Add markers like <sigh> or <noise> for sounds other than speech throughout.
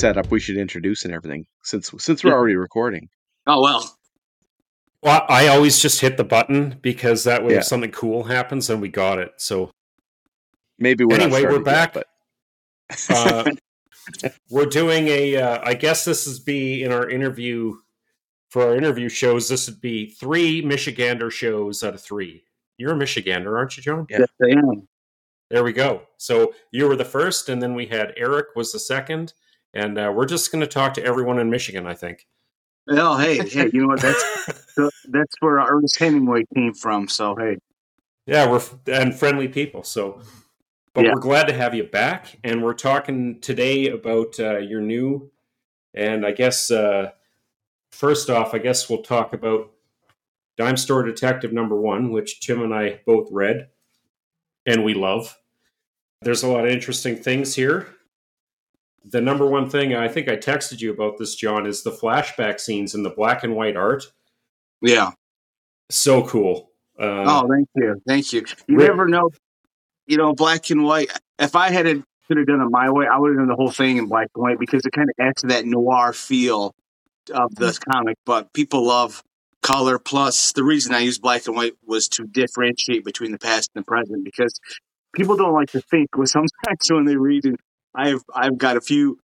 speaking of setup, we should introduce and everything since since we're already recording. Oh well. Well, I always just hit the button because that way Yeah. if something cool happens, then we got it. So Maybe we're not Anyway, we're started yet, back. but uh, <laughs> we're doing a. Uh, I guess this is be in our interview for our interview shows. This would be three Michigander shows out of three. You're a Michigander, aren't you, Jon? Yeah. Yes, I am. There we go. So you were the first, and then we had Eric was the second, and uh, we're just going to talk to everyone in Michigan. I think. Well, hey, hey, you know what? That's <laughs> that's where Ernest Hemingway came from. So hey, Yeah, we're f- and friendly people. So, but Yeah. we're glad to have you back, and we're talking today about uh, your new, and I guess uh, first off, I guess we'll talk about Dime Store Detective Number One, which Tim and I both read, and we love. There's a lot of interesting things here. The number one thing I think I texted you about this, Jon, is the flashback scenes and the black and white art. yeah. So cool. Uh, Oh, thank you, thank you. You Rick- never know, you know, black and white. If I had it, could have done it my way, I would have done the whole thing in black and white because it kind of adds to that noir feel of the comic. But people love color. Plus, the reason I used black and white was to differentiate between the past and the present because people don't like to think. Well, sometimes <laughs> when they read it, I've I've got a few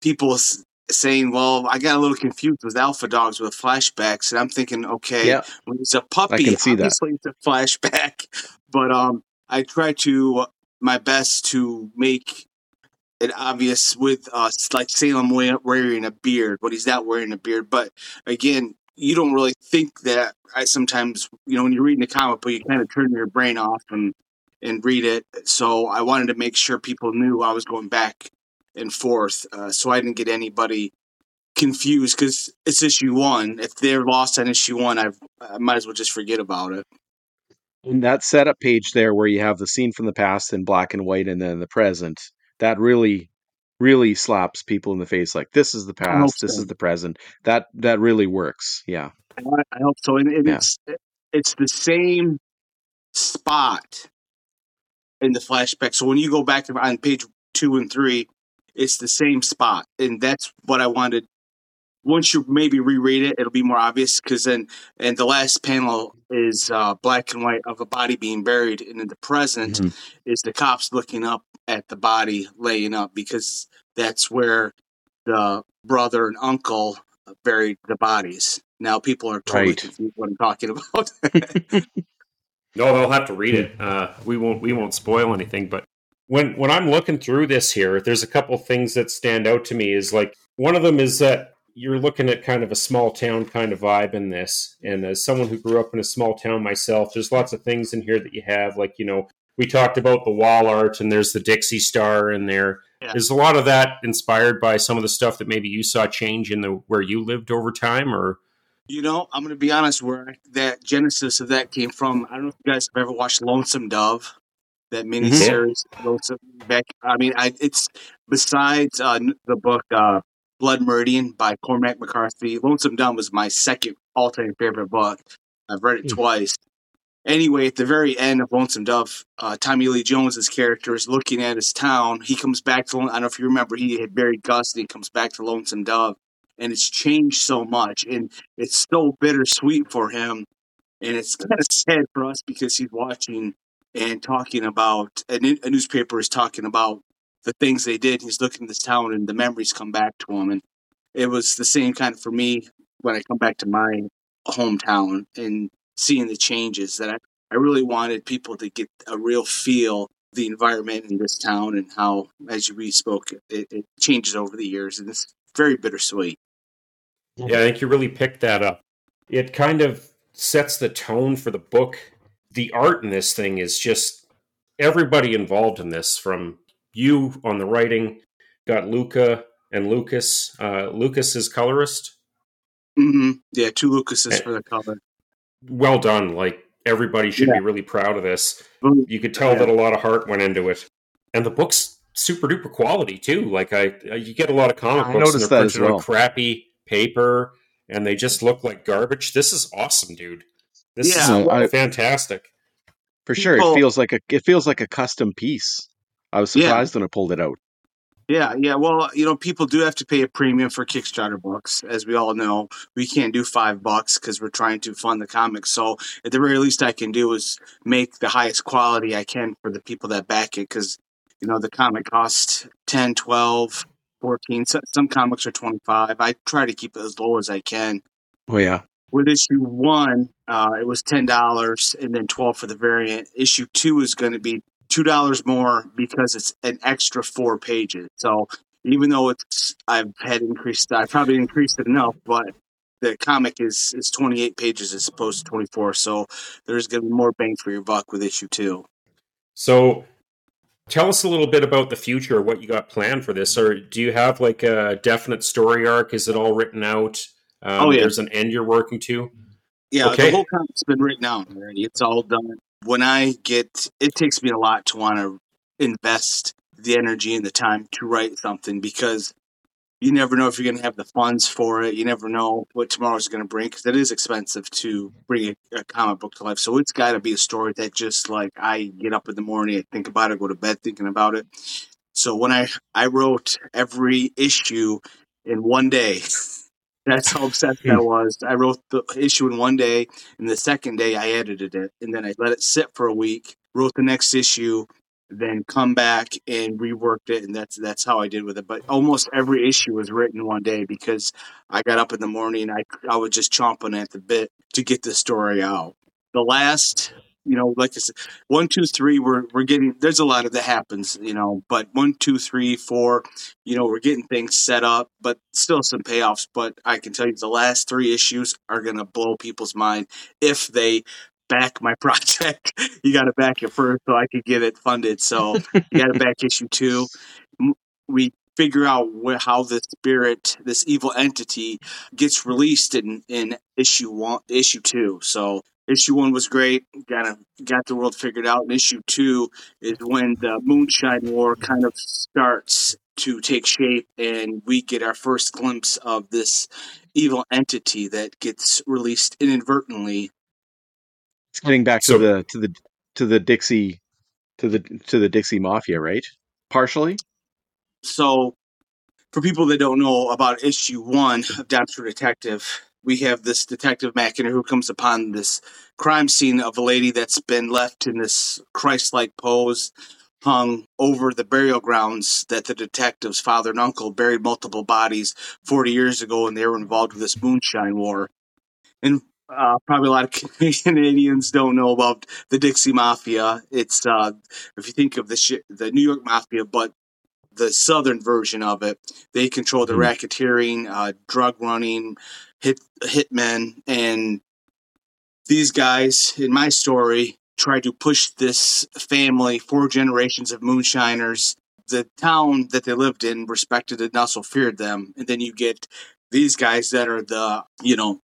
people s- saying, "Well, I got a little confused with alpha dogs with flashbacks," and I'm thinking, okay, yeah, when it's a puppy, see that. obviously it's a flashback. <laughs> But um, I try to uh, my best to make it obvious with uh, like Salem wearing a beard, but he's not wearing a beard. But again, you don't really think that. I sometimes, you know, when you're reading a comic book, you kind of turn your brain off and and read it. So I wanted to make sure people knew I was going back and forth, uh, so I didn't get anybody confused because it's issue one. If they're lost on issue one, I've, I might as well just forget about it. and that setup page there where you have the scene from the past in black and white and then the present, that really really slaps people in the face like this is the past, this so. is the present. That that really works. Yeah. I, I hope so. And, and Yeah. it's it's the same spot in the flashback. So when you go back to on page two and three, it's the same spot, and that's what I wanted. Once you maybe reread it, it'll be more obvious because then, and the last panel is uh, black and white of a body being buried, and in the present Mhm. is the cops looking up at the body laying up because that's where the brother and uncle buried the bodies. Now people are totally Right. confused what I'm talking about. <laughs> <laughs> No, they'll have to read it. Uh, we won't. We won't spoil anything. But when when I'm looking through this here, there's a couple things that stand out to me. Is like one of them is that you're looking at kind of a small town kind of vibe in this. And as someone who grew up in a small town myself, there's lots of things in here that you have. Like you know, we talked about the wall art, and there's the Dixie Star in there. Yeah. Is a lot of that inspired by some of the stuff that maybe you saw change in the where you lived over time, or you know, I'm going to be honest. Where that genesis of that came from, I don't know if you guys have ever watched Lonesome Dove, that miniseries. Lonesome back. I mean, I, it's besides uh, the book uh, Blood Meridian by Cormac McCarthy. Lonesome Dove was my second all-time favorite book. I've read it Hmm. twice. Anyway, at the very end of Lonesome Dove, uh, Tommy Lee Jones's character is looking at his town. He comes back to, I don't know if you remember, he had buried Gus and he comes back to Lonesome Dove. And it's changed so much. And it's so bittersweet for him. And it's <laughs> kind of sad for us because he's watching and talking about, a, a newspaper is talking about the things they did. He's looking at this town and the memories come back to him. And it was the same kind of for me when I come back to my hometown and seeing the changes that I, I really wanted people to get a real feel the environment in this town and how, as you we spoke, it, it changes over the years. And it's very bittersweet. Yeah, I think you really picked that up. It kind of sets the tone for the book. The art in this thing is just everybody involved in this, from you on the writing, got Luca and Lucas. Uh, Lucas is colorist. hmm Yeah, two Lucases for the cover. Well done. Like everybody should be really proud of this. You could tell Yeah. that a lot of heart went into it, and the book's super duper quality too. Like I, you get a lot of comic I books and they're that as printed well. on crappy paper, and they just look like garbage. This is awesome, dude. This Yeah, is I- fantastic. For sure, it feels like a it feels like a custom piece. I was Yeah. surprised when I pulled it out. Yeah, yeah. Well, you know, people do have to pay a premium for Kickstarter books, as we all know. We can't do five bucks because we're trying to fund the comics. So, at the very least, I can do is make the highest quality I can for the people that back it. Because, you know, the comic costs 10, 12, 14. So, some comics are 25. I try to keep it as low as I can. Oh yeah. With issue one, uh, it was ten dollars, and then twelve for the variant. Issue two is going to be two dollars more because it's an extra four pages. So even though it's I've had increased, I probably increased it enough, but the comic is is 28 pages as opposed to 24. So there's going to be more bang for your buck with issue two. So tell us a little bit about the future, what you got planned for this, or do you have like a definite story arc? Is it all written out? Um, Oh, yeah. There's an end you're working to. Yeah, Okay. the whole comic's been written out already. It's all done. When I get, it takes me a lot to want to invest the energy and the time to write something because you never know if you're going to have the funds for it. You never know what tomorrow's going to bring because it is expensive to bring a, a comic book to life. So it's got to be a story that just like I get up in the morning, I think about it, go to bed thinking about it. So when I I wrote every issue in one day. <laughs> That's how obsessed I hmm. was. I wrote the issue in one day, and the second day I edited it, and then I let it sit for a week. Wrote the next issue, then come back and reworked it, and that's that's how I did with it. But almost every issue was written one day because I got up in the morning. I I was just chomping at the bit to get the story out. The last, you know, like I said, one, two, three, we're we're getting. There's a lot of that happens, you know. But one, two, three, four, you know, we're getting things set up, but still some payoffs. But I can tell you the last three issues are going to blow people's mind if they back my <laughs> project. you got to back it first so I could get it funded. So you got to back issue two. We figure out where, how the spirit, this evil entity, gets released in, in issue one, issue two. So issue one was great. Got got the world figured out. And issue two is when the Moonshine War kind of starts to take shape, and we get our first glimpse of this evil entity that gets released inadvertently. It's getting back So- to the to the to the Dixie to the to the Dixie Mafia, right? Partially. So, for people that don't know about issue one of Dr. Detective, we have this detective Mackinder who comes upon this crime scene of a lady that's been left in this Christ-like pose, hung over the burial grounds that the detective's father and uncle buried multiple bodies 40 years ago, and they were involved with this moonshine war. And uh, probably a lot of <laughs> Canadians don't know about the Dixie Mafia. It's uh, if you think of the shi the New York Mafia, but the southern version of it. They control the Mhm. racketeering, uh, drug running, hit hitmen, and these guys in my story try to push this family, four generations of moonshiners. The town that they lived in respected and also feared them, and then you get these guys that are the you know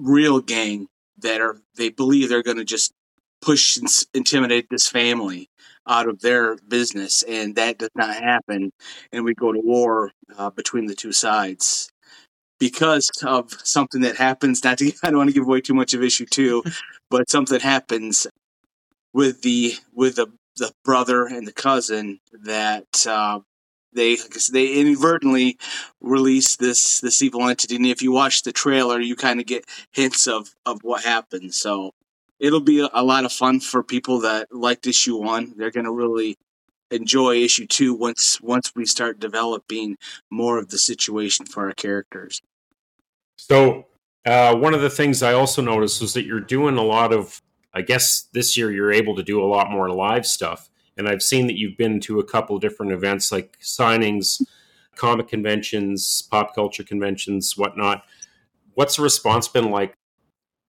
real gang that are they believe they're going to just push and intimidate this family out of their business, and that does not happen. And we go to war uh, between the two sides because of something that happens. Not to, <laughs> I don't want to give away too much of issue two, <laughs> but something happens with the with the the brother and the cousin that uh, they they inadvertently release this this evil entity. And if you watch the trailer, you kind of get hints of of what happens. So it'll be a, a lot of fun for people that liked issue one. They're going to really enjoy issue two once once we start developing more of the situation for our characters. So, uh, one of the things I also noticed was that you're doing a lot of, I guess this year you're able to do a lot more live stuff. And I've seen that you've been to a couple different events like signings, comic conventions, pop culture conventions, whatnot. What's the response been like?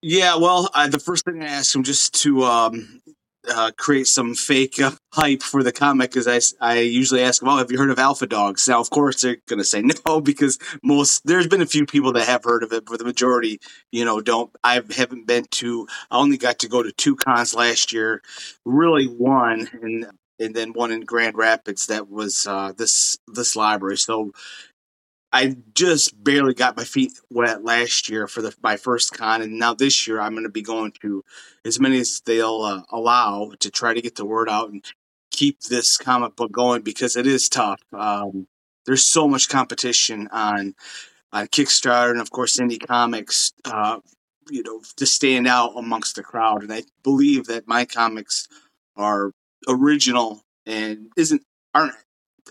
Yeah, well, I, the first thing I asked him just to um, uh, create some fake uh, hype for the comic is I, I usually ask them, "Oh, have you heard of Alpha Dogs?" Now, of course, they're going to say <laughs> no because most there's been a few people that have heard of it, but the majority, you know, don't. I haven't been to. I only got to go to two cons last year, really one, and and then one in Grand Rapids that was uh, this this library. So I just barely got my feet wet last year for the my first con, and now this year I'm going to be going to as many as they'll uh, allow to try to get the word out and keep this comic book going because it is tough. Um, there's so much competition on on Kickstarter and of course indie comics. Uh, you know, to stand out amongst the crowd, and I believe that my comics are original and isn't aren't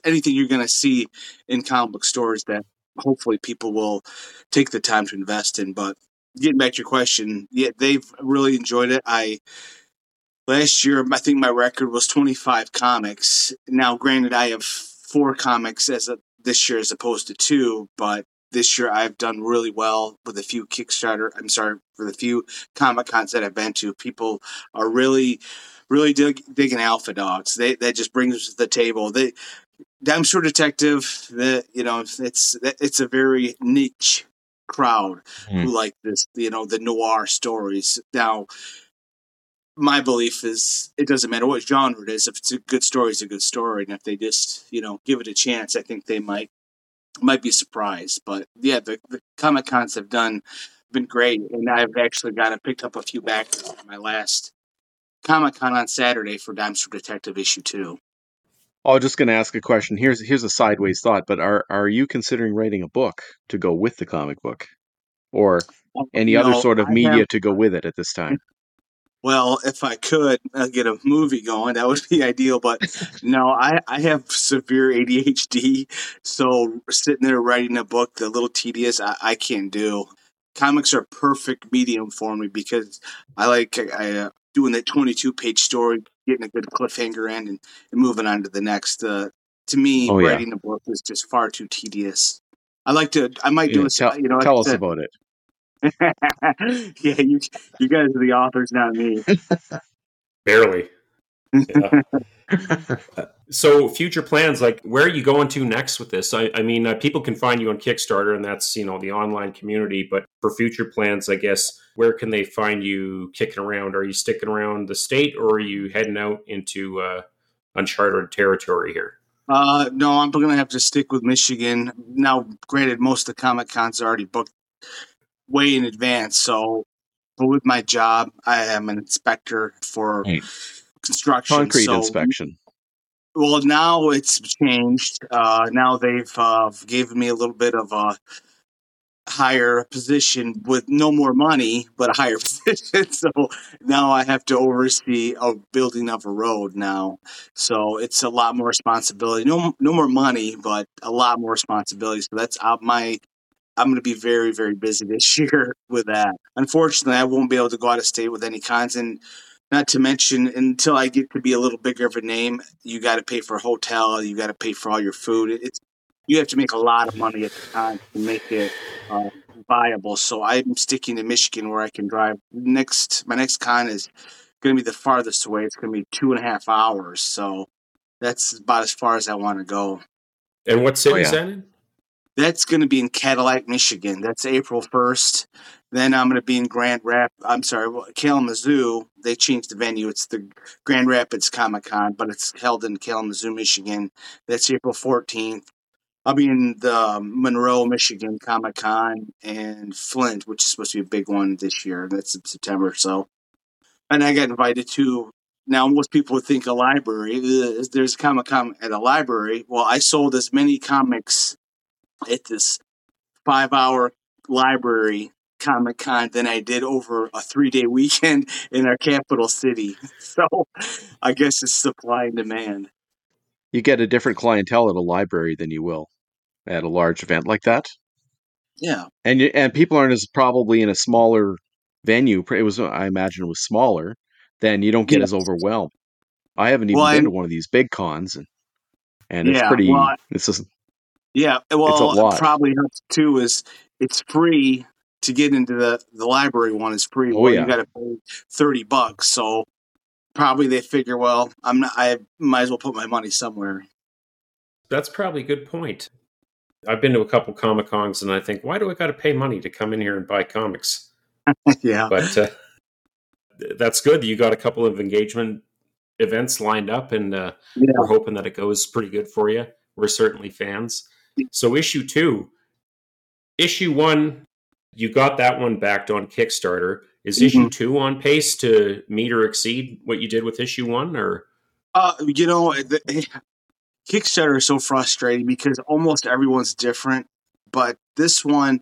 anything you're going to see in comic book stores that hopefully people will take the time to invest in. But getting back to your question, yeah, they've really enjoyed it. I last year, I think my record was 25 comics. Now, granted, I have four comics as a, this year as opposed to two, but this year I've done really well with a few Kickstarter. I'm sorry for the few Comic Cons that I've been to. People are really, really dig, digging Alpha Dogs. They that just brings to the table. They Dime Store Detective. That you know, it's it's a very niche crowd mm. who like this. You know, the noir stories. Now, my belief is it doesn't matter what genre it is. If it's a good story, it's a good story, and if they just you know give it a chance, I think they might might be surprised. But yeah, the, the Comic Cons have done been great, and I've actually got picked up a few back my last Comic Con on Saturday for Dime Store Detective issue two. Oh, I was just going to ask a question. Here's here's a sideways thought, but are are you considering writing a book to go with the comic book, or oh, any no, other sort of media have, to go with it at this time? Well, if I could uh, get a movie going, that would be <laughs> ideal. But no, I, I have severe ADHD. So sitting there writing a book, the little tedious, I, I can't do. Comics are perfect medium for me because I like I, uh, doing that 22 page story, getting a good cliffhanger in, and, and moving on to the next. Uh, to me, oh, writing a book is just far too tedious. I like to. I might yeah, do a. Tell, you know, tell us about it. <laughs> yeah, you you guys are the authors, not me. Barely. Yeah. <laughs> so, future plans, like where are you going to next with this? I, I mean, uh, people can find you on Kickstarter, and that's you know the online community. But for future plans, I guess where can they find you kicking around? Are you sticking around the state, or are you heading out into uh, uncharted territory here? Uh, no, I'm going to have to stick with Michigan. Now, granted, most of the Comic Cons are already booked way in advance. So, but with my job, I am an inspector for construction. Concrete so, inspection. Well, now it's changed. Uh, now they've uh, given me a little bit of a higher position with no more money, but a higher <laughs> position. So now I have to oversee a building of a road now. So it's a lot more responsibility. No, no more money, but a lot more responsibility. So that's out my I'm going to be very, very busy this <laughs> year with that. Unfortunately, I won't be able to go out of state with any cons. And not to mention, until I get to be a little bigger of a name, you got to pay for a hotel, you got to pay for all your food. It's you have to make a lot of money at the time to make it uh, viable. So I'm sticking to Michigan, where I can drive. Next, my next con is going to be the farthest away. It's going to be two and a half hours. So that's about as far as I want to go. And what city oh, yeah. is that in? That's going to be in Cadillac, Michigan. That's April 1st. Then I'm going to be in Grand Rap. I'm sorry, Kalamazoo. They changed the venue. It's the Grand Rapids Comic Con, but it's held in Kalamazoo, Michigan. That's April 14th. I'll be in the Monroe, Michigan Comic Con and Flint, which is supposed to be a big one this year. That's in September. So, and I got invited to. Now, most people would think a library. Uh, there's a Comic Con at a library. Well, I sold as many comics at this five hour library Comic Con than I did over a three day weekend <laughs> in our capital city. <laughs> So I guess it's supply and demand. You get a different clientele at a library than you will at a large event like that. Yeah, and and people aren't as probably in a smaller venue. It was I imagine it was smaller. Then you don't get as overwhelmed. I haven't even well, been to one of these big cons, and and yeah, it's pretty. Well, it's just yeah, well, probably helps too is it's free to get into the the library one is free. Oh, well, yeah. you got to pay thirty bucks, so probably they figure, well, I'm not, I might as well put my money somewhere. That's probably a good point. I've been to a couple comic cons, and I think, why do I got to pay money to come in here and buy comics? <laughs> yeah, but uh, that's good. You got a couple of engagement events lined up, and uh, yeah. we're hoping that it goes pretty good for you. We're certainly fans. So issue two, issue one, you got that one backed on Kickstarter. Is mm-hmm. issue two on pace to meet or exceed what you did with issue one, or? Uh, you know, the, <laughs> Kickstarter is so frustrating because almost everyone's different, but this one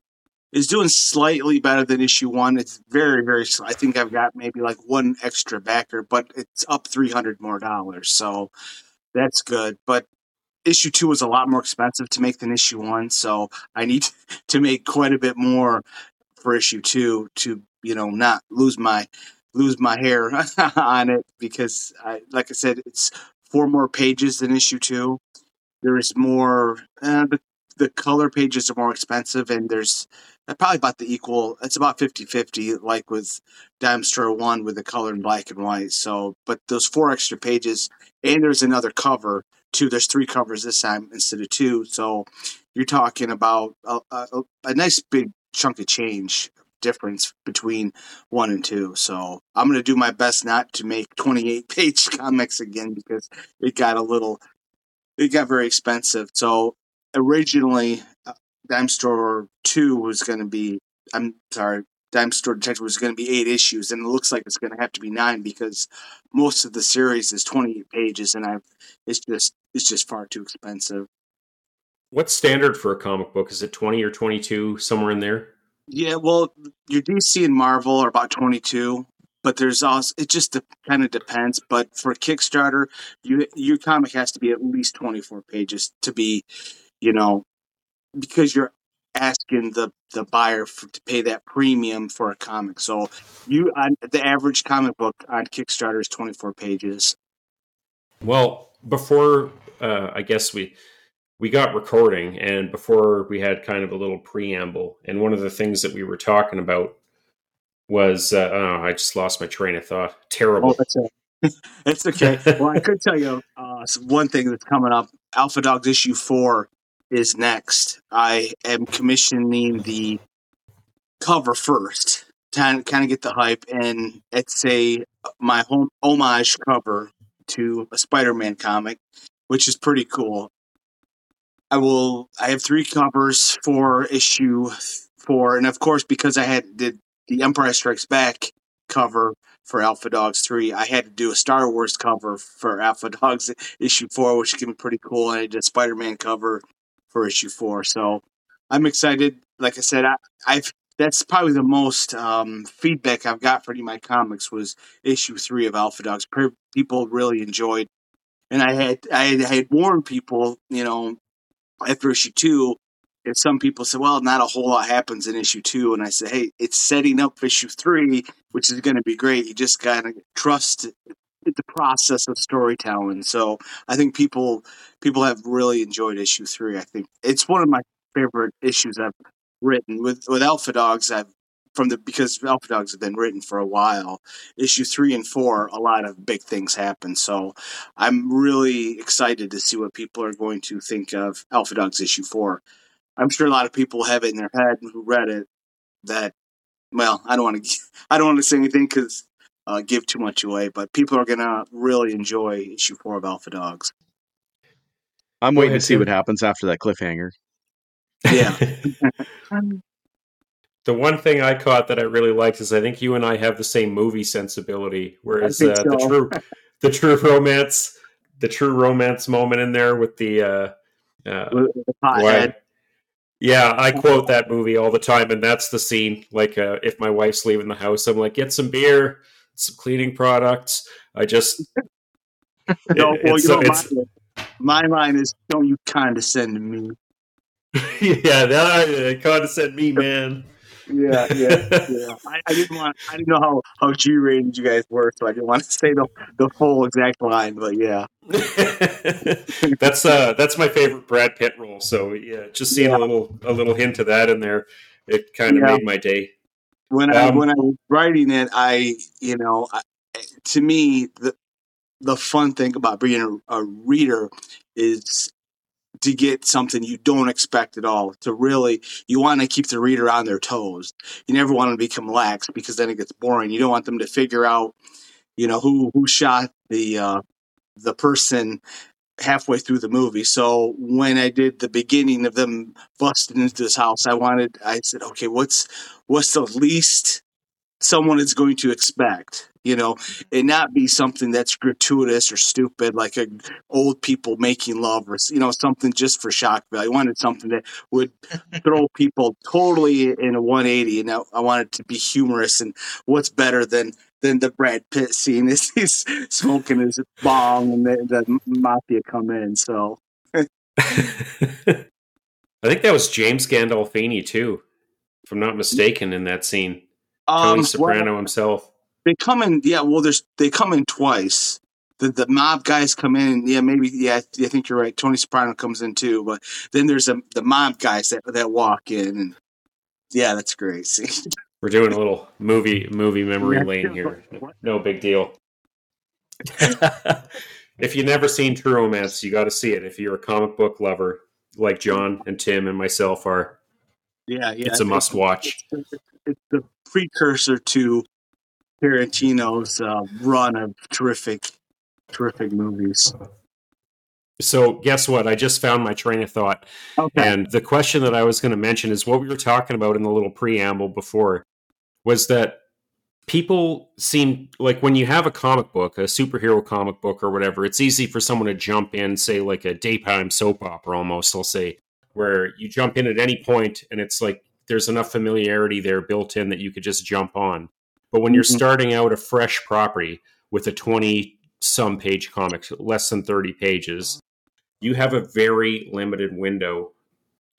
is doing slightly better than issue one. It's very, very. I think I've got maybe like one extra backer, but it's up three hundred more dollars, so that's good. But issue two was a lot more expensive to make than issue one, so I need <laughs> to make quite a bit more for issue two to you know not lose my lose my hair <laughs> on it because I like I said it's four more pages than issue two. There is more. Uh, the the color pages are more expensive, and there's probably about the equal. It's about 50-50, like with Destroyer One with the color in black and white. So, but those four extra pages, and there's another cover. Two, there's three covers this time instead of two. So, you're talking about a, a, a nice big chunk of change difference between one and two. So I'm going to do my best not to make 28 <laughs> page comics again because it got a little, it got very expensive. So originally, uh, Dime Store 2 was going to be, I'm sorry, Dime Store Detective was going to be eight issues, and it looks like it's going to have to be nine because most of the series is 28 pages, and I've, it's just, it's just far too expensive. What's standard for a comic book? Is it 20 or 22, somewhere in there? Yeah, well, your DC and Marvel are about 22, but there's also it just kind of depends. But for Kickstarter, you your comic has to be at least 24 pages to be, you know, because you're asking the the buyer for, to pay that premium for a comic. So you on the average comic book on Kickstarter is 24 pages. Well, before uh, I guess we we got recording and before we had kind of a little preamble and one of the things that we were talking about was uh, oh, i just lost my train of thought. Terrible. Oh, <laughs> it's okay. Well i could tell you uh, one thing that's coming up. Alpha dogs issue four is next. I am commissioning the cover first to kind of get the hype and it's a my home homage cover to a spider-man comic which is pretty cool I will. I have three covers for issue four, and of course, because I had did the Empire Strikes Back cover for Alpha Dogs three, I had to do a Star Wars cover for Alpha Dogs <laughs> issue four, which can be pretty cool. And I did a Spider Man cover for issue four, so I'm excited. Like I said, I, I've that's probably the most um, feedback I've got for any of my comics was issue three of Alpha Dogs. People really enjoyed, and I had I had, warned people, you know, after issue two, if some people say, well, not a whole lot happens in issue two. And I say, hey, it's setting up issue three, which is going to be great. You just got to trust the process of storytelling. So I think people people have really enjoyed issue three. I think it's one of my favorite issues I've written with with Alpha Dogs. I've from the because Alpha Dogs have been written for a while. Issue three and four, a lot of big things happen. So I'm really excited to see what people are going to think of Alpha Dogs issue four. I'm sure a lot of people have it in their head who read it that. Well, I don't want to. <laughs> I don't want to say anything because uh, give too much away. But people are gonna really enjoy issue four of Alpha Dogs. I'm waiting to see what happens after that cliffhanger. Yeah. <laughs> the one thing I caught that I really liked is I think you and I have the same movie sensibility. Whereas uh, so. the true, <laughs> the true romance, the true romance moment in there with the, uh, uh, the yeah, I quote that movie all the time, and that's the scene. Like, uh, if my wife's leaving the house, I'm like, get some beer, some cleaning products. I just <laughs> no, it, well, you know, my, my line is, "Don't you condescend to me." <laughs> yeah, that uh, condescend me, man yeah, yeah, yeah. <laughs> I, I, didn't want. I didn't know how how G rated you guys were, so I didn't want to <laughs> say the the full exact line. But yeah, that's uh that's my favorite Brad Pitt role. So yeah, just seeing yeah. a little a little hint of that in there, it kind of yeah. made my day. When I um, when I was writing it, I you know, I, to me the the fun thing about being a, a reader is to get something you don't expect at all. To really, you want to keep the reader on their toes. You never want to become lax because then it gets boring. You don't want them to figure out, you know, who who shot the uh, the person halfway through the movie. So when I did the beginning of them busting into this house, I wanted, I said, okay, what's what's the least someone is going to expect, you know, and not be something that's gratuitous or stupid, like a old people making love or you know something just for shock value. I wanted something that would <laughs> throw people totally in a 180, and I, I wanted to be humorous. And what's better than than the Brad Pitt scene <laughs> is he's smoking his bong and the, the mafia come in. So. <laughs> I think that was James Gandolfini too, if I'm not mistaken, in that scene. Tony um, Soprano well, himself. They come in, yeah. Well, there's they come in twice. The the mob guys come in, yeah, maybe, yeah. I think you're right. Tony Soprano comes in too, but then there's a, the mob guys that that walk in, and yeah, that's great. <laughs> We're doing a little movie movie memory lane here. <laughs> No big deal. <laughs> if you've never seen True Romance, you got to see it. If you're a comic book lover, like Jon and Tim and myself are, yeah, yeah, it's a must watch. It's the precursor to Tarantino's uh, run of terrific, terrific movies. So, guess what? I just found my train of thought. Okay. And the question that I was going to mention is what we were talking about in the little preamble before was that people seem like when you have a comic book, a superhero comic book or whatever, it's easy for someone to jump in, say, like a daytime soap opera almost, I'll say, where you jump in at any point and it's like there's enough familiarity there built in that you could just jump on. But when you're mm-hmm. starting out a fresh property with a 20 some page comic, less than 30 pages, you have a very limited window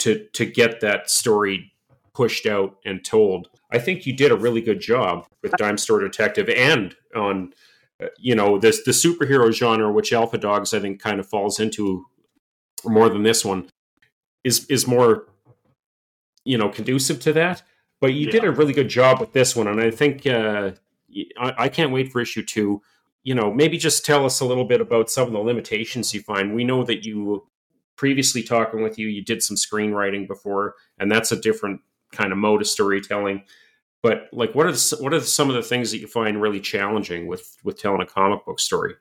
to to get that story pushed out and told. I think you did a really good job with Dime Store Detective and on uh, you know this the superhero genre which Alpha Dogs I think kind of falls into more than this one is is more you know conducive to that. But you yeah. did a really good job with this one, and I think uh, I, I can't wait for issue two. You know, maybe just tell us a little bit about some of the limitations you find. We know that you previously talking with you, you did some screenwriting before, and that's a different kind of mode of storytelling. But like, what are the, what are some of the things that you find really challenging with with telling a comic book story?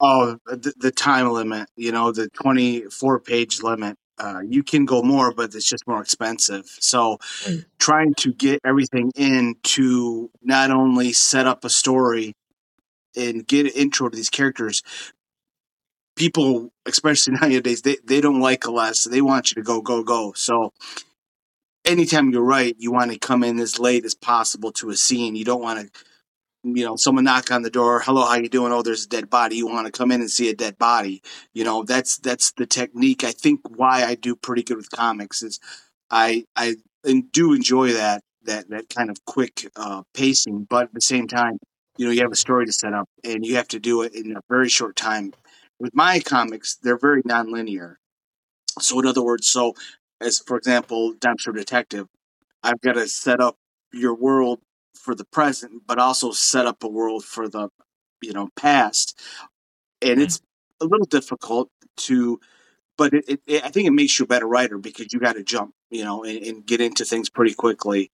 Oh, the, the time limit. You know, the twenty four page limit. Uh, you can go more, but it's just more expensive. So, mm. trying to get everything in to not only set up a story and get an intro to these characters, people, especially <laughs> nowadays, they, they don't like a lot, so they want you to go, go, go. So, anytime you're right, you want to come in as late as possible to a scene. You don't want to you know, someone knock on the door, hello, how you doing? Oh, there's a dead body. You want to come in and see a dead body. You know, that's that's the technique. I think why I do pretty good with comics is I I do enjoy that that that kind of quick uh, pacing, but at the same time, you know, you have a story to set up and you have to do it in a very short time. With my comics, they're very nonlinear. So in other words, so as for example, Dime Store Detective, I've got to set up your world for the present, but also set up a world for the you know past. And mm-hmm. it's a little difficult to, but it, it, I think it makes you a better writer because you got to jump, you know, and, and get into things pretty quickly.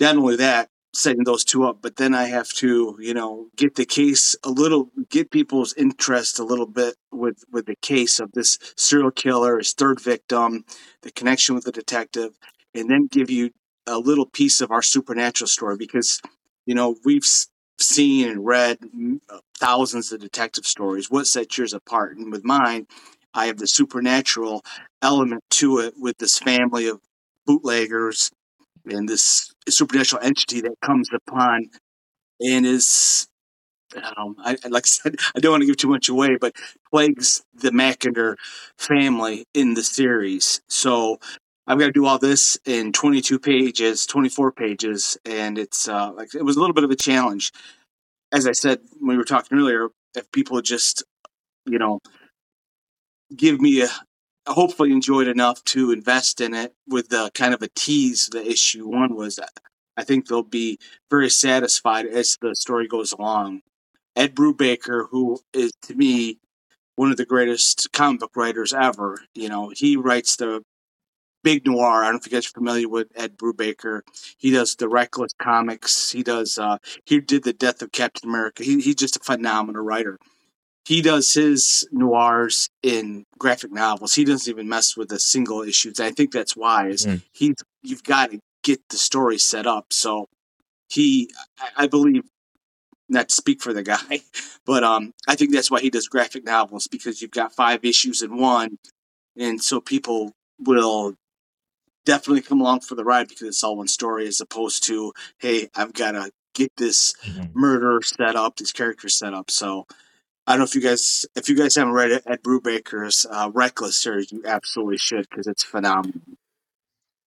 Not only that, setting those two up, but then I have to, you know, get the case a little, get people's interest a little bit with with the case of this serial killer, his third victim, the connection with the detective, and then give you a little piece of our supernatural story because you know we've seen and read uh, thousands of detective stories what sets yours apart and with mine i have the supernatural element to it with this family of bootleggers and this supernatural entity that comes upon and is um, I, like I said, <laughs> I don't want to give too much away, but plagues the Mackinder family in the series. So I've got to do all this in 22 pages, 24 pages, and it's uh, like it was a little bit of a challenge. As I said when we were talking earlier, if people just, you know, give me a, hopefully enjoyed enough to invest in it with the kind of a tease the issue one was, I think they'll be very satisfied as the story goes along. Ed Brubaker, who is to me one of the greatest comic book writers ever, you know, he writes the big noir. I don't know if you guys are familiar with Ed Brubaker. He does the Reckless comics. He does. Uh, he did the Death of Captain America. He, he's just a phenomenal writer. He does his noirs in graphic novels. He doesn't even mess with the single issues. I think that's why is mm. he's you've got to get the story set up. So he, I believe, not to speak for the guy, <laughs> but um, I think that's why he does graphic novels because you've got five issues in one, and so people will definitely come along for the ride because it's all one story as opposed to hey i've got to get this mm-hmm. murder set up these characters set up so i don't know if you guys if you guys haven't read it ed brubaker's uh, reckless series you absolutely should because it's phenomenal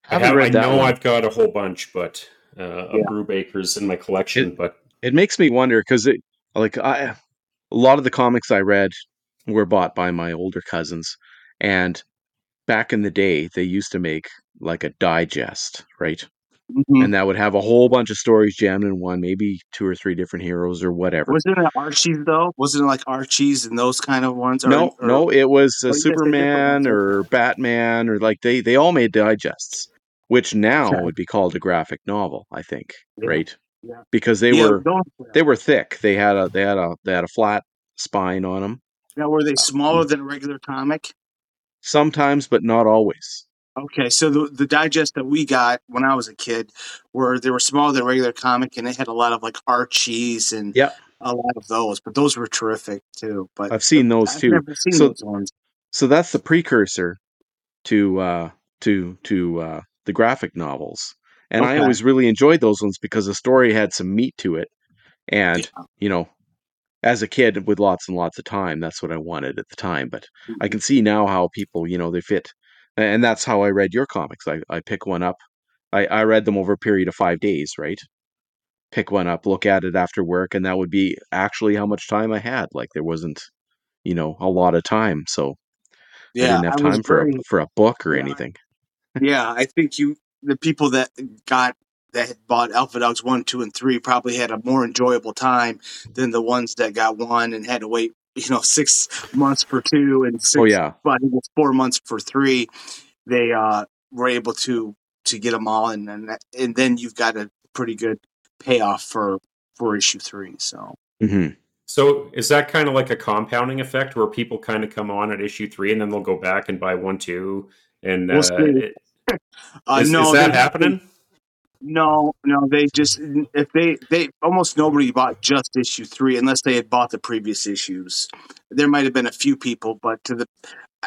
i, have, I know one. i've got a whole bunch but uh, yeah. of Brubakers in my collection it, but it makes me wonder because it like i a lot of the comics i read were bought by my older cousins and back in the day they used to make like a digest, right? Mm-hmm. And that would have a whole bunch of stories jammed in one, maybe two or three different heroes or whatever. Wasn't it Archie's though? Wasn't it like Archie's and those kind of ones? No, or, no, it was Superman or Batman or like they they all made digests, which now okay. would be called a graphic novel, I think, yeah. right? Yeah. Because they yeah, were they were thick. They had a they had a they had a flat spine on them. Now, were they uh, smaller uh, than a regular comic? Sometimes, but not always. Okay, so the the digest that we got when I was a kid were they were smaller than regular comic, and they had a lot of like Archies and yeah, a lot of those. But those were terrific too. But I've seen those I've too. Seen so, those so that's the precursor to uh, to to uh, the graphic novels, and okay. I always really enjoyed those ones because the story had some meat to it, and yeah. you know as a kid with lots and lots of time that's what i wanted at the time but mm-hmm. i can see now how people you know they fit and that's how i read your comics. I, I pick one up. I, I read them over a period of five days right? Pick one up look at it after work and that would be actually how much time i had. Like there wasn't you know a lot of time so yeah, i didn't have time for a, for a book or yeah, anything. Yeah i think you the people that got that had bought Alpha Dogs one, two, and three probably had a more enjoyable time than the ones that got one and had to wait, you know, six months for two and six, oh yeah, but it was four months for three. They uh, were able to to get them all, and and, and then you've got a pretty good payoff for for issue three. So. Mm-hmm. So is that kind of like a compounding effect where people kind of come on at issue three and then they'll go back and buy one, two, and uh, it, <laughs> uh, is, no, is that happening? No, no, they just if they they almost nobody bought just issue three unless they had bought the previous issues. There might have been a few people, but to the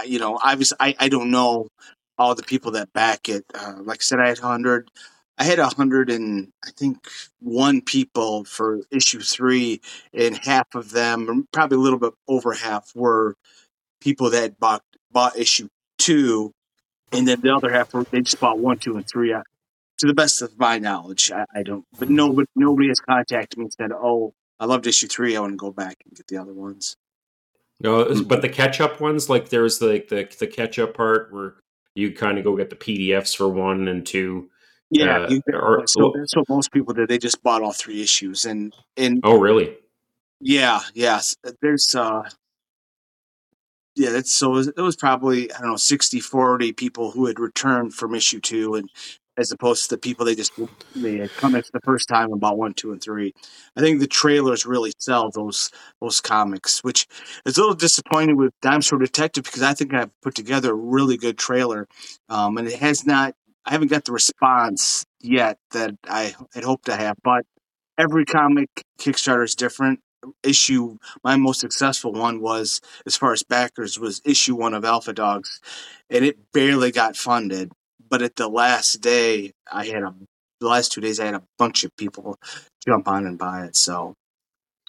you know, obviously I I don't know all the people that back it. Uh, like I said, I had hundred. I had a hundred and I think one people for issue three, and half of them, probably a little bit over half, were people that bought bought issue two, and then the other half were they just bought one, two, and three to the best of my knowledge, I, I don't. But nobody, nobody has contacted me and said, "Oh, I loved issue three. I want to go back and get the other ones." No, but the catch up ones, like there's like the the catch up part where you kind of go get the PDFs for one and two. Yeah, uh, you, or, so that's what most people did. They just bought all three issues, and and oh, really? Yeah, yes. There's uh, yeah, that's so it was, it was probably I don't know 60 40 people who had returned from issue 2 and as opposed to the people they just they come in for the first time about one, two, and three. I think the trailers really sell those those comics, which is a little disappointing with Store Detective because I think I've put together a really good trailer, um, and it has not. I haven't got the response yet that I had hoped to have, but every comic Kickstarter is different. Issue my most successful one was as far as backers was issue one of Alpha Dogs, and it barely got funded but at the last day, I had a the last two days I had a bunch of people jump on and buy it. So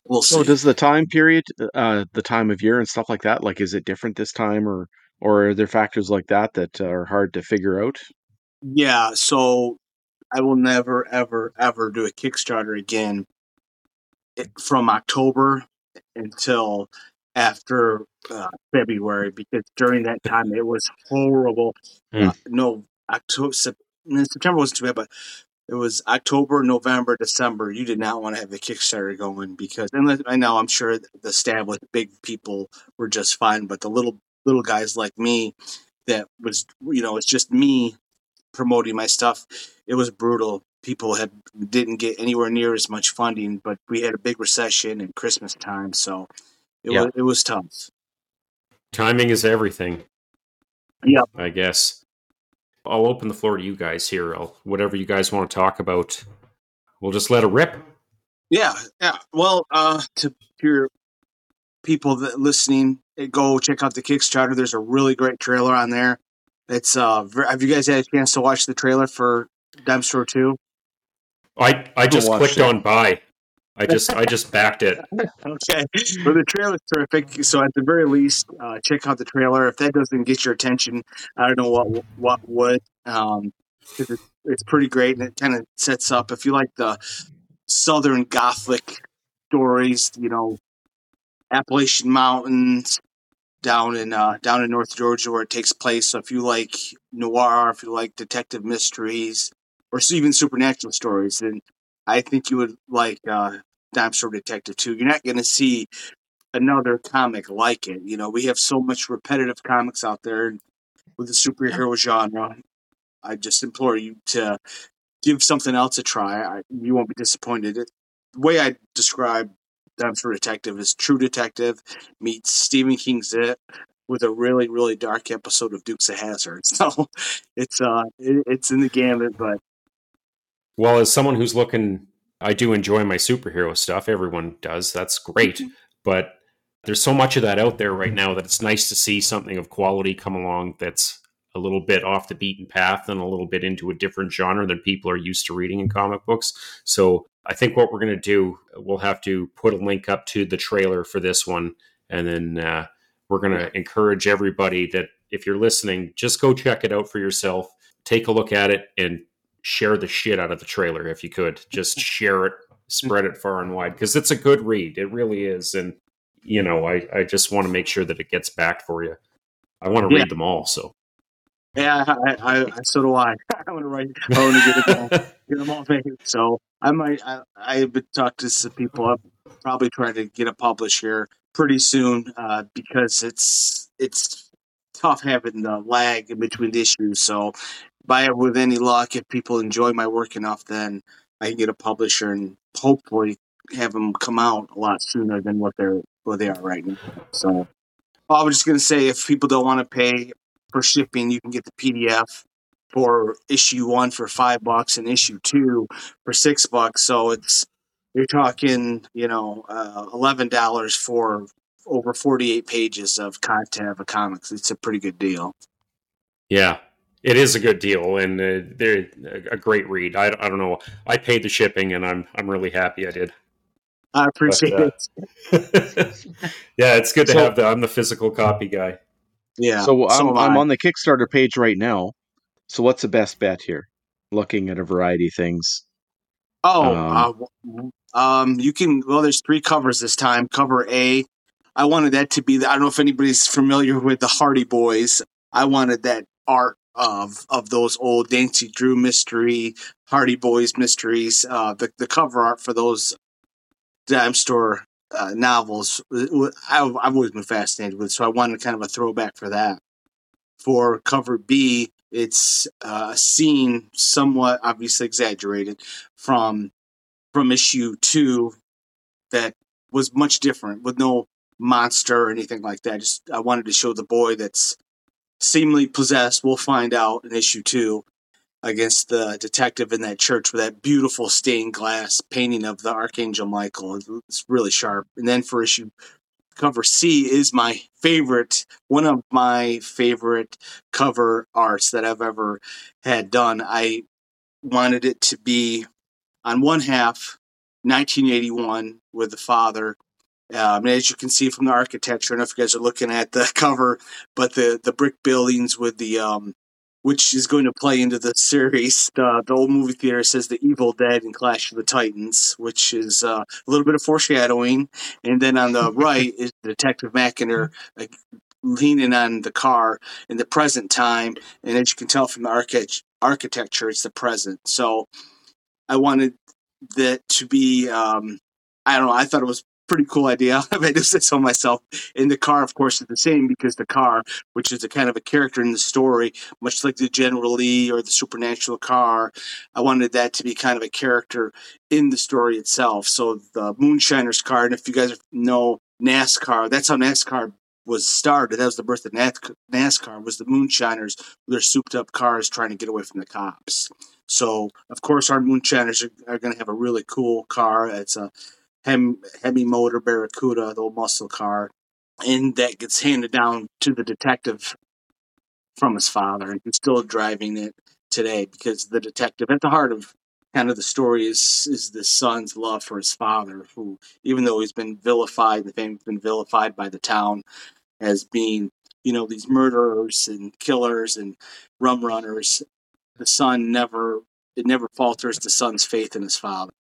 we'll see. So does the time period, uh, the time of year and stuff like that, like is it different this time, or or are there factors like that that are hard to figure out? Yeah. So I will never, ever, ever do a Kickstarter again from October until after uh, February because during that time it was horrible. Mm. Uh, no October, September wasn't too bad, but it was October, November, December. You did not want to have the Kickstarter going because, and I know I'm sure the established big people were just fine, but the little little guys like me, that was you know it's just me promoting my stuff. It was brutal. People had didn't get anywhere near as much funding, but we had a big recession and Christmas time, so it yeah. was it was tough. Timing is everything. Yeah, I guess. I'll open the floor to you guys here. I'll, whatever you guys want to talk about. we'll just let it rip. Yeah, yeah. Well, uh, to your people that listening, eh, go check out the Kickstarter. There's a really great trailer on there. It's uh, have you guys had a chance to watch the trailer for Dime Store Two? I I just clicked it. on buy. I just I just backed it. <laughs> okay. Well, the trailer's terrific. So at the very least, uh, check out the trailer. If that doesn't get your attention, I don't know what what would. Um, it's, it's pretty great, and it kind of sets up. If you like the Southern Gothic stories, you know, Appalachian Mountains down in uh, down in North Georgia where it takes place. So if you like noir, if you like detective mysteries, or even supernatural stories, then I think you would like uh, Store Detective too. You're not going to see another comic like it. You know, we have so much repetitive comics out there with the superhero genre. I just implore you to give something else a try. I, you won't be disappointed. It, the way I describe Store Detective is True Detective meets Stephen King's It with a really really dark episode of Dukes of Hazzard. <laughs> So it's uh it, it's in the gamut, but well, as someone who's looking, I do enjoy my superhero stuff. Everyone does. That's great. Mm-hmm. But there's so much of that out there right now that it's nice to see something of quality come along that's a little bit off the beaten path and a little bit into a different genre than people are used to reading in comic books. So I think what we're going to do, we'll have to put a link up to the trailer for this one. And then uh, we're going to encourage everybody that if you're listening, just go check it out for yourself. Take a look at it and share the shit out of the trailer if you could. Just <laughs> share it, spread it far and wide because it's a good read. It really is. And, you know, I, I just want to make sure that it gets backed for you. I want to yeah. read them all. So, yeah, I, I, I, so do I. <laughs> I want to write. I want to get them all, <laughs> get them all made. So I might. I, I've been talking to some people. I'm probably trying to get a publish here pretty soon uh, because it's it's tough having the lag in between issues. So by it with any luck, if people enjoy my work enough, then I can get a publisher and hopefully have them come out a lot sooner than what they're what they are right now. So I was just gonna say, if people don't want to pay for shipping, you can get the PDF for issue one for five bucks and issue two for six bucks. So it's you're talking, you know, uh, eleven dollars for over forty eight pages of content of a comics. It's a pretty good deal. Yeah, it is a good deal, and uh, they're a great read. I, I don't know. I paid the shipping, and I'm I'm really happy I did. I appreciate but, uh, it. <laughs> yeah, it's good to so, have the. I'm the physical copy guy. Yeah. So I'm I'm on the Kickstarter page right now. So what's the best bet here? Looking at a variety of things. Oh, um, uh, um, you can. Well, there's three covers this time. Cover A, I wanted that to be. The, I don't know if anybody's familiar with the Hardy Boys. I wanted that art of of those old Nancy Drew mystery, Hardy Boys mysteries. Uh, the the cover art for those dime store uh, novels, I've, I've always been fascinated with. So I wanted kind of a throwback for that. For cover B, it's uh, a scene, somewhat obviously exaggerated, from from issue two that was much different with no monster or anything like that. Just I wanted to show the boy that's seemingly possessed. We'll find out in issue two against the detective in that church with that beautiful stained glass painting of the Archangel Michael. It's really sharp. And then for issue cover C is my favorite, one of my favorite cover arts that I've ever had done. I wanted it to be on one half 1981 with the father um, as you can see from the architecture, I don't know if you guys are looking at the <laughs> cover, but the, the brick buildings with the um, which is going to play into the series. The, the old movie theater says the Evil Dead and Clash of the Titans, which is uh, a little bit of foreshadowing. And then on the <laughs> right is Detective Mackinder like, leaning on the car in the present time. And as you can tell from the archi- architecture, it's the present. So I wanted that to be. Um, I don't know. I thought it was pretty cool idea. <laughs> I made this on myself. In the car, of course, is the same because the car, which is a kind of a character in the story, much like the General Lee or the supernatural car, I wanted that to be kind of a character in the story itself. So the Moonshiner's car, and if you guys know NASCAR, that's how NASCAR was started. That was the birth of NASCAR. Was the Moonshiners their souped up cars trying to get away from the cops. So of course our Moonshiners are, are going to have a really cool car. It's a Hem, Hemi motor Barracuda, the old muscle car, and that gets handed down to the detective from his father, and he's still driving it today because the detective at the heart of kind of the story is is the son's love for his father, who even though he's been vilified, the family's been vilified by the town as being you know these murderers and killers and rum runners, the son never it never falters the son's faith in his father.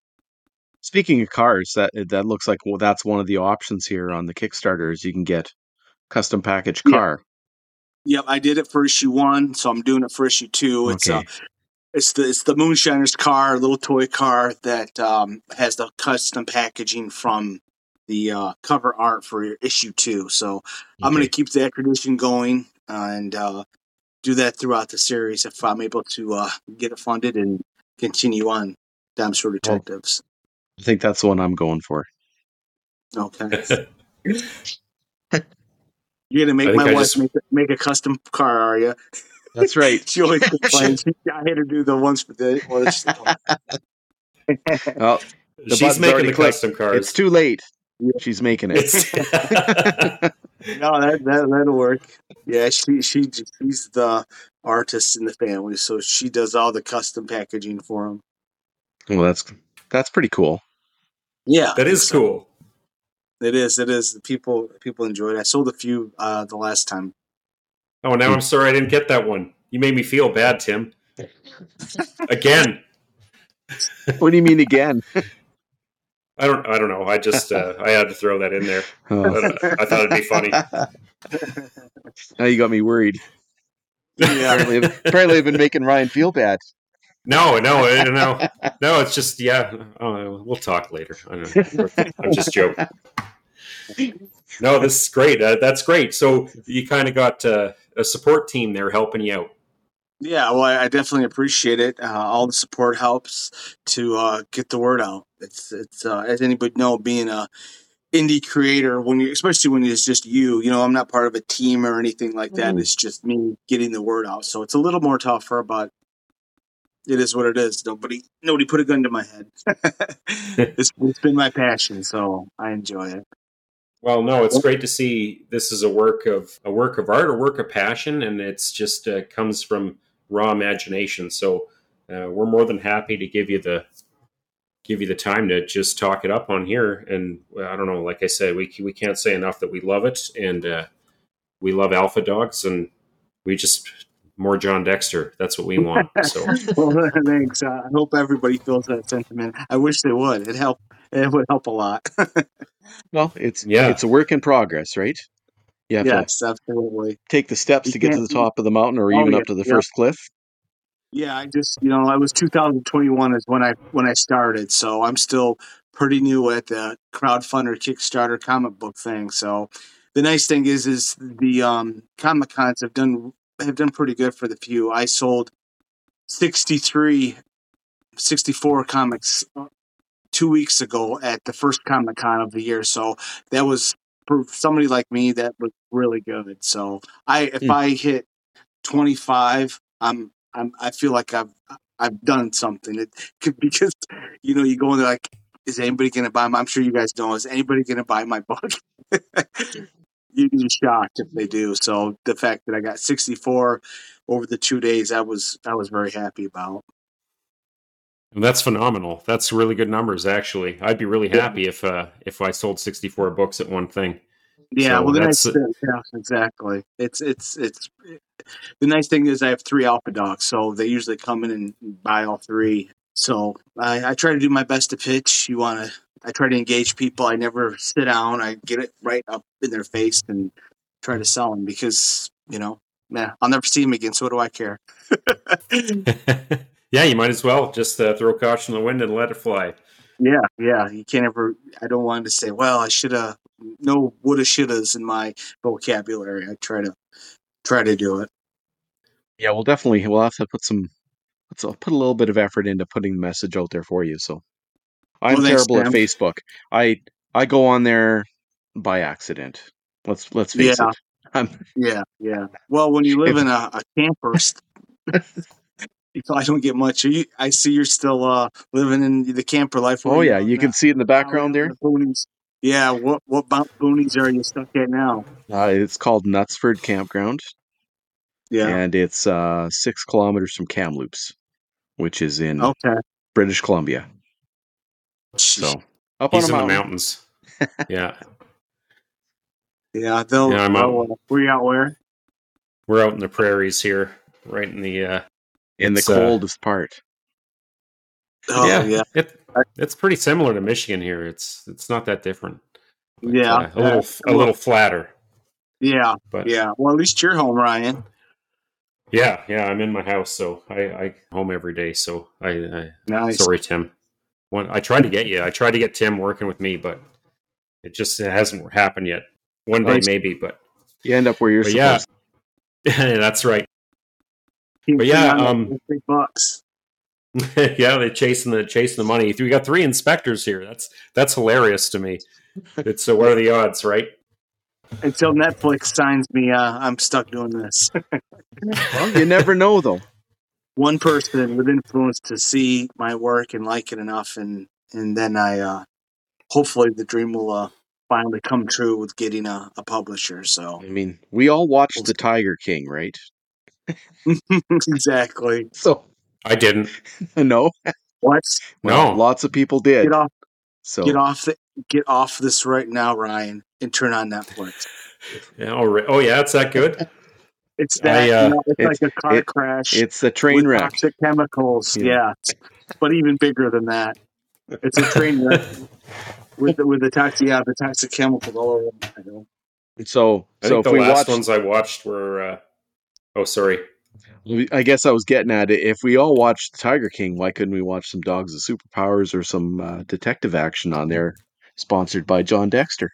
Speaking of cars, that that looks like well, that's one of the options here on the Kickstarter is you can get custom package car. Yeah. Yep, I did it for issue one, so I'm doing it for issue two. It's uh, it's the it's the Moonshiner's car, a little toy car that um, has the custom packaging from the uh, cover art for issue two. So okay. I'm going to keep that tradition going and uh, do that throughout the series if I'm able to uh, get it funded and continue on Store Detectives. Well, I think that's the one I'm going for. Okay. <laughs> You're gonna make my wife just... make, make a custom car, are you? That's right. <laughs> she always <laughs> complains. I had to do the ones for the. well, the she's making the clicked. custom cars. It's too late. She's making it. no, that, that that'll work. Yeah, she she she's the artist in the family, so she does all the custom packaging for them. Well, that's that's pretty cool. Yeah, that is so. cool. It is. It is. People people enjoyed it. I sold a few uh, the last time. Oh, now I'm sorry I didn't get that one. You made me feel bad, Tim. <laughs> again. what do you mean again? <laughs> I don't. I don't know. I just. Uh, I had to throw that in there. <laughs> Oh. I, I thought it'd be funny. Now you got me worried. Yeah. apparently, apparently, I've been making Ryan feel bad. No, no, no, no. It's just yeah. Oh, we'll talk later. I'm just joking. No, this is great. Uh, that's great. So you kind of got uh, a support team there helping you out. Yeah, well, I definitely appreciate it. Uh, all the support helps to uh, get the word out. It's it's uh, as anybody know, being a indie creator when you especially when it's just you you know i'm not part of a team or anything like that mm. it's just me getting the word out so it's a little more tougher but it is what it is. Nobody nobody put a gun to my head. <laughs> it's, it's been my passion, so I enjoy it. Well, no, it's great to see this is a work of a work of art, a work of passion, and it's just uh, comes from raw imagination. So uh, we're more than happy to give you the give you the time to just talk it up on here. And I don't know, like I said, we we can't say enough that we love it, and uh, we love Alpha Dogs, and we just more Jon Dexter. That's what we <laughs> want. So, well, <laughs> thanks. Uh, I hope everybody feels that sentiment. I wish they would. It help. It would help a lot. <laughs> well, it's yeah, it's a work in progress, right? Yeah. Yes, absolutely. Take the steps you to get to the top of the mountain, or oh, even yeah, up to the yeah. first cliff. Yeah, I just you know, I was 2021 is when I when I started, so I'm still pretty new at the crowdfunder Kickstarter comic book thing. So the nice thing is is the um, comic cons have done have done pretty good for the few. I sold 63, 64 comics uh, two weeks ago at the first Comic Con of the year. So that was for somebody like me that was really good. So I if mm. I hit 25, I'm I'm I feel like I've I've done something. It could because <laughs> you know you go in there like is anybody going to buy my? I'm sure you guys know. Is anybody going to buy my book? <laughs> you'd be shocked if they do. So the fact that I got 64 over the two days, I was I was very happy about. That's phenomenal. That's really good numbers, actually. I'd be really happy yeah. if uh, if I sold 64 books at one thing. Yeah, so well, the nice thing, yeah, exactly. It's it's it's the nice thing is I have three alpha dogs, so they usually come in and buy all three. So I, I try to do my best to pitch. You want to I try to engage people. I never sit down. I get it right up in their face and try to sell them because you know, man, I'll never see them again. So what do I care? <laughs> yeah, you might as well just uh, throw caution in the wind and let it fly. Yeah, yeah. You can't ever. I don't want to say, well, I should have. No woulda, shouldas in my vocabulary. I try to try to do it. Yeah, we'll definitely. We'll have to put some. Let's put a little bit of effort into putting the message out there for you. So I'm well, terrible at Facebook. I I go on there by accident. Let's let's face yeah. it. <laughs> I'm, yeah, yeah. Well, when you live if, in a, a camper, <laughs> I don't get much. You, I see you're still uh, living in the camper life. Oh yeah, you can see it in the background there. The yeah, what what boonies are you stuck at now? Uh, it's called Knutsford Campground. Yeah, and it's uh, six kilometers from Kamloops, which is in okay. British Columbia. So up He's on in the mountains. <laughs> yeah. Yeah, they'll. Yeah, I'm out. Uh, we out where? We're out in the prairies here, right in the uh, in the uh, coldest uh, part. Oh yeah, yeah. It, it's pretty similar to Michigan here. It's it's not that different. But, yeah, uh, a little a little flatter. Yeah, but yeah. Well, at least you're home, Ryan. Yeah, yeah. I'm in my house, so I I home every day. So I, I nice. sorry, Tim. When I tried to get you, I tried to get Tim working with me, but it just it hasn't happened yet. One day nice. maybe, but you end up where you're but supposed. Yeah, <laughs> that's right. but yeah, um, big bucks. <laughs> yeah, they're chasing the chasing the money. We got three inspectors here. That's that's hilarious to me. It's so what are the odds, right? Until Netflix signs me, uh, I'm stuck doing this. <laughs> well, you never know, though. One person with influence to see my work and like it enough, and and then I, uh, hopefully, the dream will uh, finally come true with getting a, a publisher. So, I mean, we all watched The Tiger King, right? <laughs> <laughs> exactly. So I didn't. <laughs> no. What? No. Lots of people did. Get off. So get off the, get off this right now, Ryan, and turn on Netflix. Yeah. Oh, yeah. It's that good. It's that. I, uh, you know, it's, it's, like a car it, crash. It's a train wreck. Toxic chemicals. Yeah. yeah. but even bigger than that. It's a train wreck <laughs> with the, with the toxic yeah the toxic chemicals all over. So I so the last watched, ones I watched were. Uh, oh, sorry. I guess I was getting at it. If we all watched Tiger King, why couldn't we watch some Dogs of Superpowers or some uh, detective action on there, sponsored by Jon Dexter?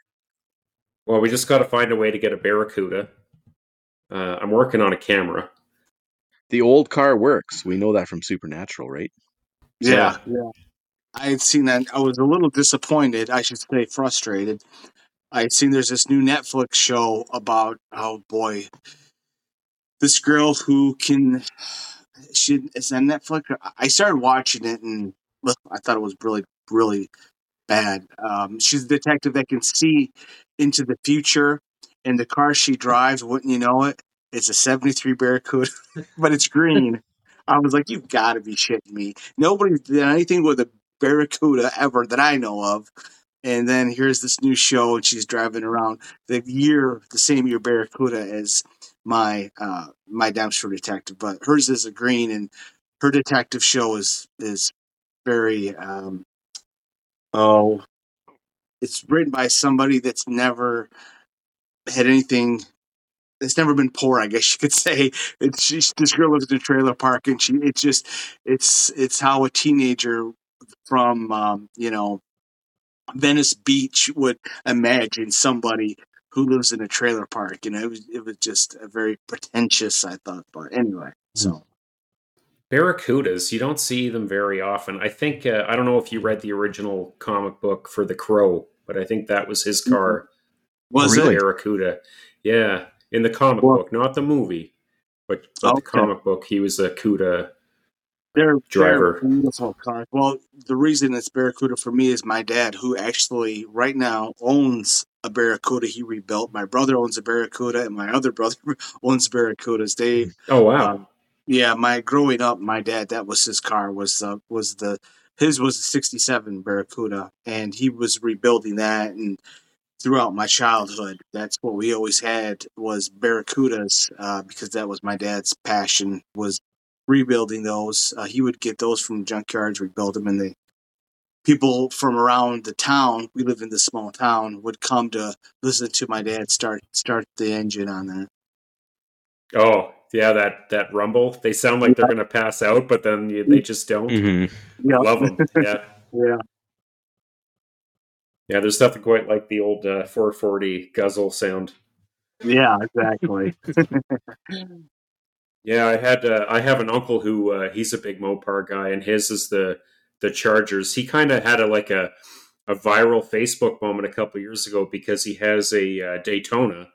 Well, we just got to find a way to get a Barracuda. Uh, I'm working on a camera. The old car works. We know that from Supernatural, right? Yeah, yeah. I had seen that. I was a little disappointed. I should say frustrated. I had seen there's this new Netflix show about oh boy, this girl who can she is on Netflix. I started watching it and I thought it was really really bad. Um, she's a detective that can see into the future, and the car she drives, wouldn't you know it? It's a '73 Barracuda, <laughs> but it's green. I was like, "You've got to be shitting me!" Nobody's done anything with a Barracuda ever that I know of. And then here's this new show, and she's driving around the year, the same year Barracuda as my uh, my Dime Store detective, but hers is a green, and her detective show is is very um, oh, it's written by somebody that's never had anything. It's never been poor, I guess you could <laughs> say. It's this girl lives in a trailer park, and she it's just it's it's how a teenager from um, you know Venice Beach would imagine somebody who lives in a trailer park. You know, it was it was just a very pretentious, I thought. But anyway, so. Hmm. Barracudas, you don't see them very often. I think uh, I don't know if you read the original comic book for the Crow, but I think that was his car. Mm-hmm. Was it Barracuda? Yeah, in the comic well, book, not the movie, but, but okay. the comic book, he was a Cuda they're driver. They're beautiful cars. Well, the reason it's Barracuda for me is my dad, who actually right now owns a Barracuda he rebuilt. My brother owns a Barracuda, and my other brother <laughs> owns Barracudas. They oh wow, um, yeah. My growing up, my dad that was his car was uh, was the his was a '67 Barracuda, and he was rebuilding that. And throughout my childhood, that's what we always had was Barracudas uh, because that was my dad's passion was rebuilding those. Uh, he would get those from junkyards, rebuild them, and the people from around the town, we live in this small town, would come to listen to my dad start start the engine on that. Oh, yeah, that that rumble. They sound like they're going to pass out, but then you, they just don't. Mm-hmm. Yeah. Love them. Yeah. <laughs> yeah. Yeah, there's nothing quite like the old uh, 440 guzzle sound. Yeah, exactly. <laughs> yeah, I had uh, I have an uncle who uh, he's a big Mopar guy, and his is the the Chargers. He kind of had a like a a viral Facebook moment a couple years ago because he has a uh, Daytona,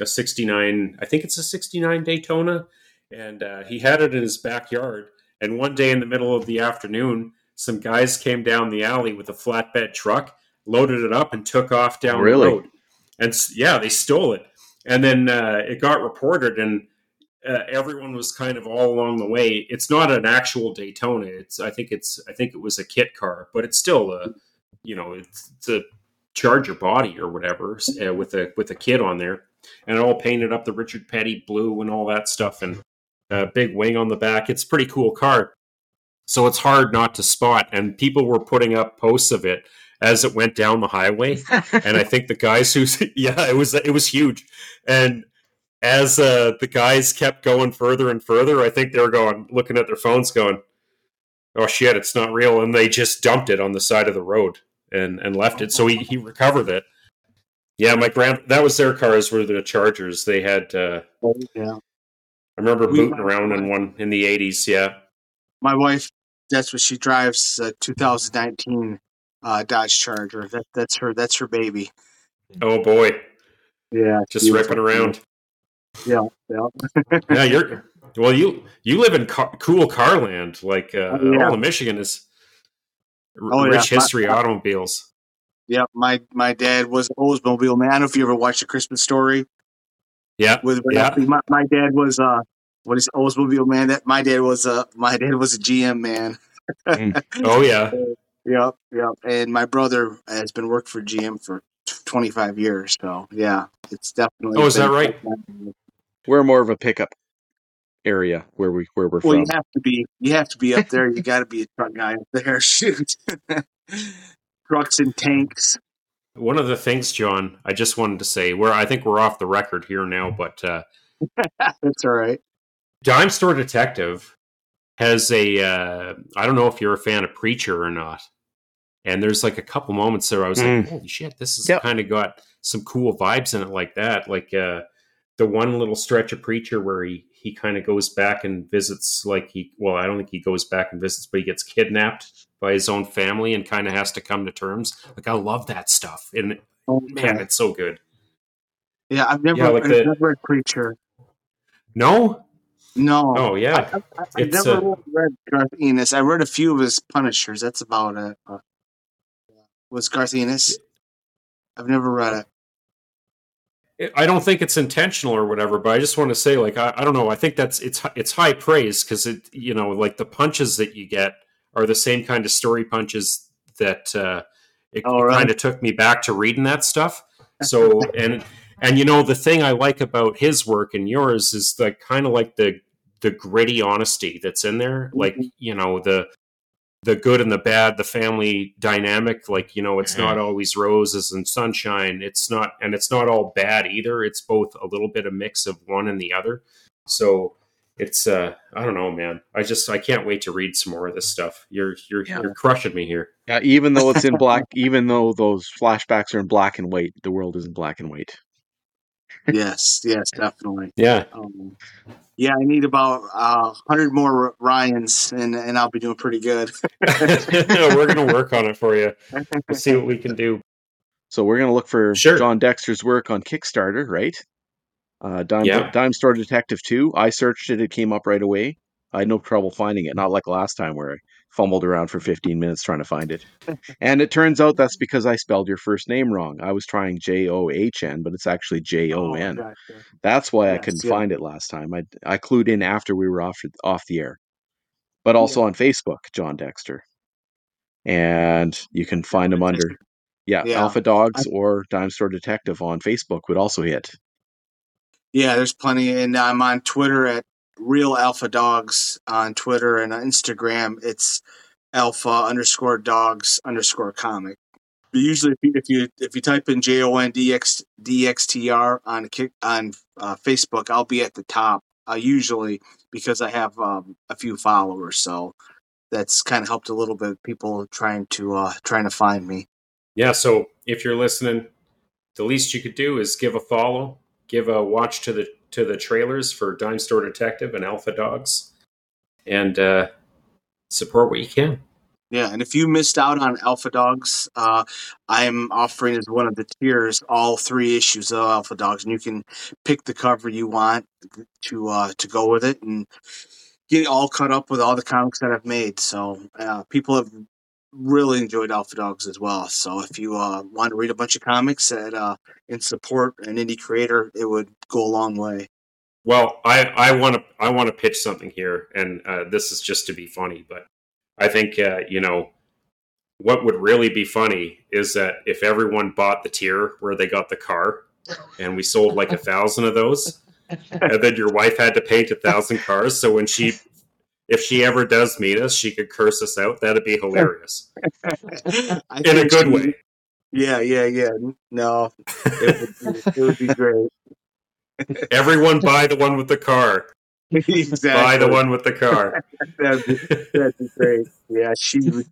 a '69. I think it's a '69 Daytona, and uh, he had it in his backyard. And one day in the middle of the afternoon, some guys came down the alley with a flatbed truck, loaded it up, and took off down really? the road. And yeah, they stole it. And then uh, it got reported, and uh, everyone was kind of all along the way. It's not an actual Daytona. It's I think it's I think it was a kit car, but it's still a you know it's, it's a Charger body or whatever uh, with a with a kid on there, and all painted up the Richard Petty blue and all that stuff, and a big wing on the back. It's a pretty cool car. So it's hard not to spot, and people were putting up posts of it as it went down the highway. and I think the guys who, <laughs> yeah, it was it was huge, and as uh, the guys kept going further and further, I think they were going looking at their phones, going, "Oh shit, it's not real," and they just dumped it on the side of the road and and left it. So he he recovered it. Yeah, my grand that was their cars were the Chargers. They had. Uh, oh, yeah. I remember we, booting around in one in the eighties. Yeah. My wife, that's what she drives. 2019 uh, Dodge Charger. That that's her. That's her baby. Oh boy. Yeah. Just ripping around. Yeah, yeah. <laughs> yeah, you're well. You you live in car, cool car land. Like uh, oh, yeah. all of Michigan is r- oh, rich yeah. history my, automobiles. Yeah, my my dad was an Oldsmobile man. I don't know if you ever watched a Christmas Story. Yeah, with yeah. My, my dad was uh, what is Oldsmobile man? That my dad was uh, my dad was a GM man. mm. <laughs> Oh yeah. Yep, yep. And my brother has been working for GM for 25 years. So yeah, it's definitely. Oh, is that right? We're more of a pickup area where we where we're well, from. you have to be. You have to be up there. You got to be a truck guy up there. <laughs> Shoot, <laughs> trucks and tanks. One of the things, Jon, I just wanted to say, where I think we're off the record here now, but uh, <laughs> that's all right. Dime Store Detective has a. Uh, I don't know if you're a fan of Preacher or not. And there's like a couple moments there I was mm. like, holy shit, this has yep. kind of got some cool vibes in it like that. Like uh, the one little stretch of Preacher where he he kind of goes back and visits like he well i don't think he goes back and visits but he gets kidnapped by his own family and kind of has to come to terms. Like i love that stuff. And oh, man it's so good. Yeah i've never, yeah, like I've the, never read preacher. No? No. Oh yeah. I, have never uh, read garth ennis. I read a few of his punishers. That's about it. uh, was garth ennis i've never read it I don't think it's intentional or whatever, but I just want to say, like, I, I don't know. I think that's it's it's high praise because it, you know, like the punches that you get are the same kind of story punches that uh, it, oh, right. kind of took me back to reading that stuff. So <laughs> and and you know the thing I like about his work and yours is the kind of like the the gritty honesty that's in there, like mm-hmm. you know the the good and the bad, the family dynamic. Like, you know, it's mm-hmm. not always roses and sunshine. It's not, and it's not all bad either. It's both a little bit a mix of one and the other. So it's, uh, I don't know, man. I just, I can't wait to read some more of this stuff. You're, you're, yeah. you're crushing me here. Yeah. Even though it's in <laughs> black, even though those flashbacks are in black and white, the world isn't black and white. Yes. Yes, definitely. Yeah. Um, yeah, I need about uh, hundred more Ryans, and and I'll be doing pretty good. <laughs> we're gonna work on it for you. We'll see what we can do. So we're gonna look for sure. Jon Dexter's work on Kickstarter, right? Uh, Dime, yeah. Dime Store Detective Two. I searched it; it came up right away. I had no trouble finding it. Not like last time where I fumbled around for 15 minutes trying to find it. and it turns out that's because I spelled your first name wrong. I was trying J O H N, but it's actually oh, J O N. Oh, that's why yes, I couldn't yeah. find it last time. I I clued in after we were off off the air. But also yeah. on Facebook, Jon Dexter. And you can find him under yeah, yeah. Alpha Dogs I, or Dime Store Detective on Facebook would also hit. Yeah, there's plenty, and I'm on Twitter at real alpha dogs on Twitter and on Instagram. It's alpha underscore dogs underscore comic. But usually, if you, if you if you type in J O N D X D X T R on kick on uh, Facebook, I'll be at the top. Uh, usually because I have um, a few followers, so that's kind of helped a little bit. People trying to uh, trying to find me. Yeah. So if you're listening, the least you could do is give a follow, give a watch to the to the trailers for Dime Store Detective and Alpha Dogs, and uh, support what you can. Yeah, and if you missed out on Alpha Dogs, uh, I'm offering as one of the tiers all three issues of Alpha Dogs, and you can pick the cover you want to uh, to go with it. And get all caught up with all the comics that I've made. So uh, people have really enjoyed Alpha Dogs as well. So if you uh, want to read a bunch of comics that uh, and support an indie creator, it would go a long way. Well, I I want to I want to pitch something here, and uh, this is just to be funny, but I think uh, you know what would really be funny is that if everyone bought the tier where they got the car, and we sold like a thousand of those, and then your wife had to paint a thousand cars, so when she if she ever does meet us, she could curse us out. That'd be hilarious. <laughs> In a good she, way. Yeah, yeah, yeah. No, it would, be, it would be great. <laughs> Everyone buy the one with the car. exactly. Buy the one with the car. <laughs> that'd, be, that'd be great. Yeah, she would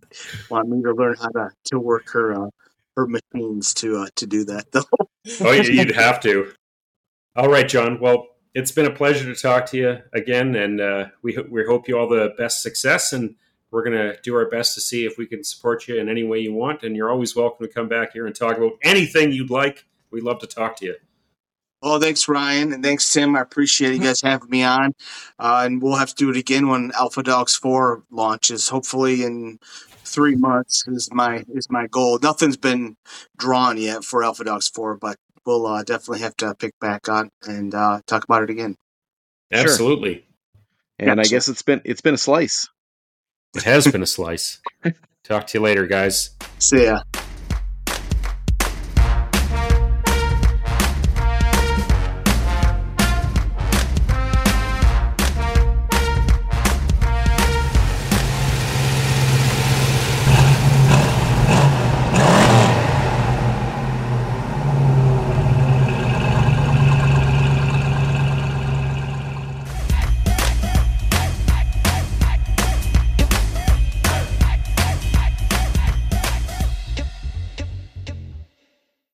want me to learn how to, to work her uh, her machines to uh, to do that though. oh, you'd have to. All right, Jon. Well, it's been a pleasure to talk to you again, and uh, we we hope you all the best success. And we're going to do our best to see if we can support you in any way you want. And you're always welcome to come back here and talk about anything you'd like. We'd love to talk to you. Well, thanks, Ryan, and thanks, Tim. I appreciate you guys having me on. Uh, and we'll have to do it again when Alpha Dogs Four launches. Hopefully, in three months is my is my goal. Nothing's been drawn yet for Alpha Dogs Four, but we'll uh, definitely have to pick back on and uh, talk about it again. Absolutely. Sure. And I guess it's been it's been a slice. It has been a slice. <laughs> Talk to you later, guys. See ya.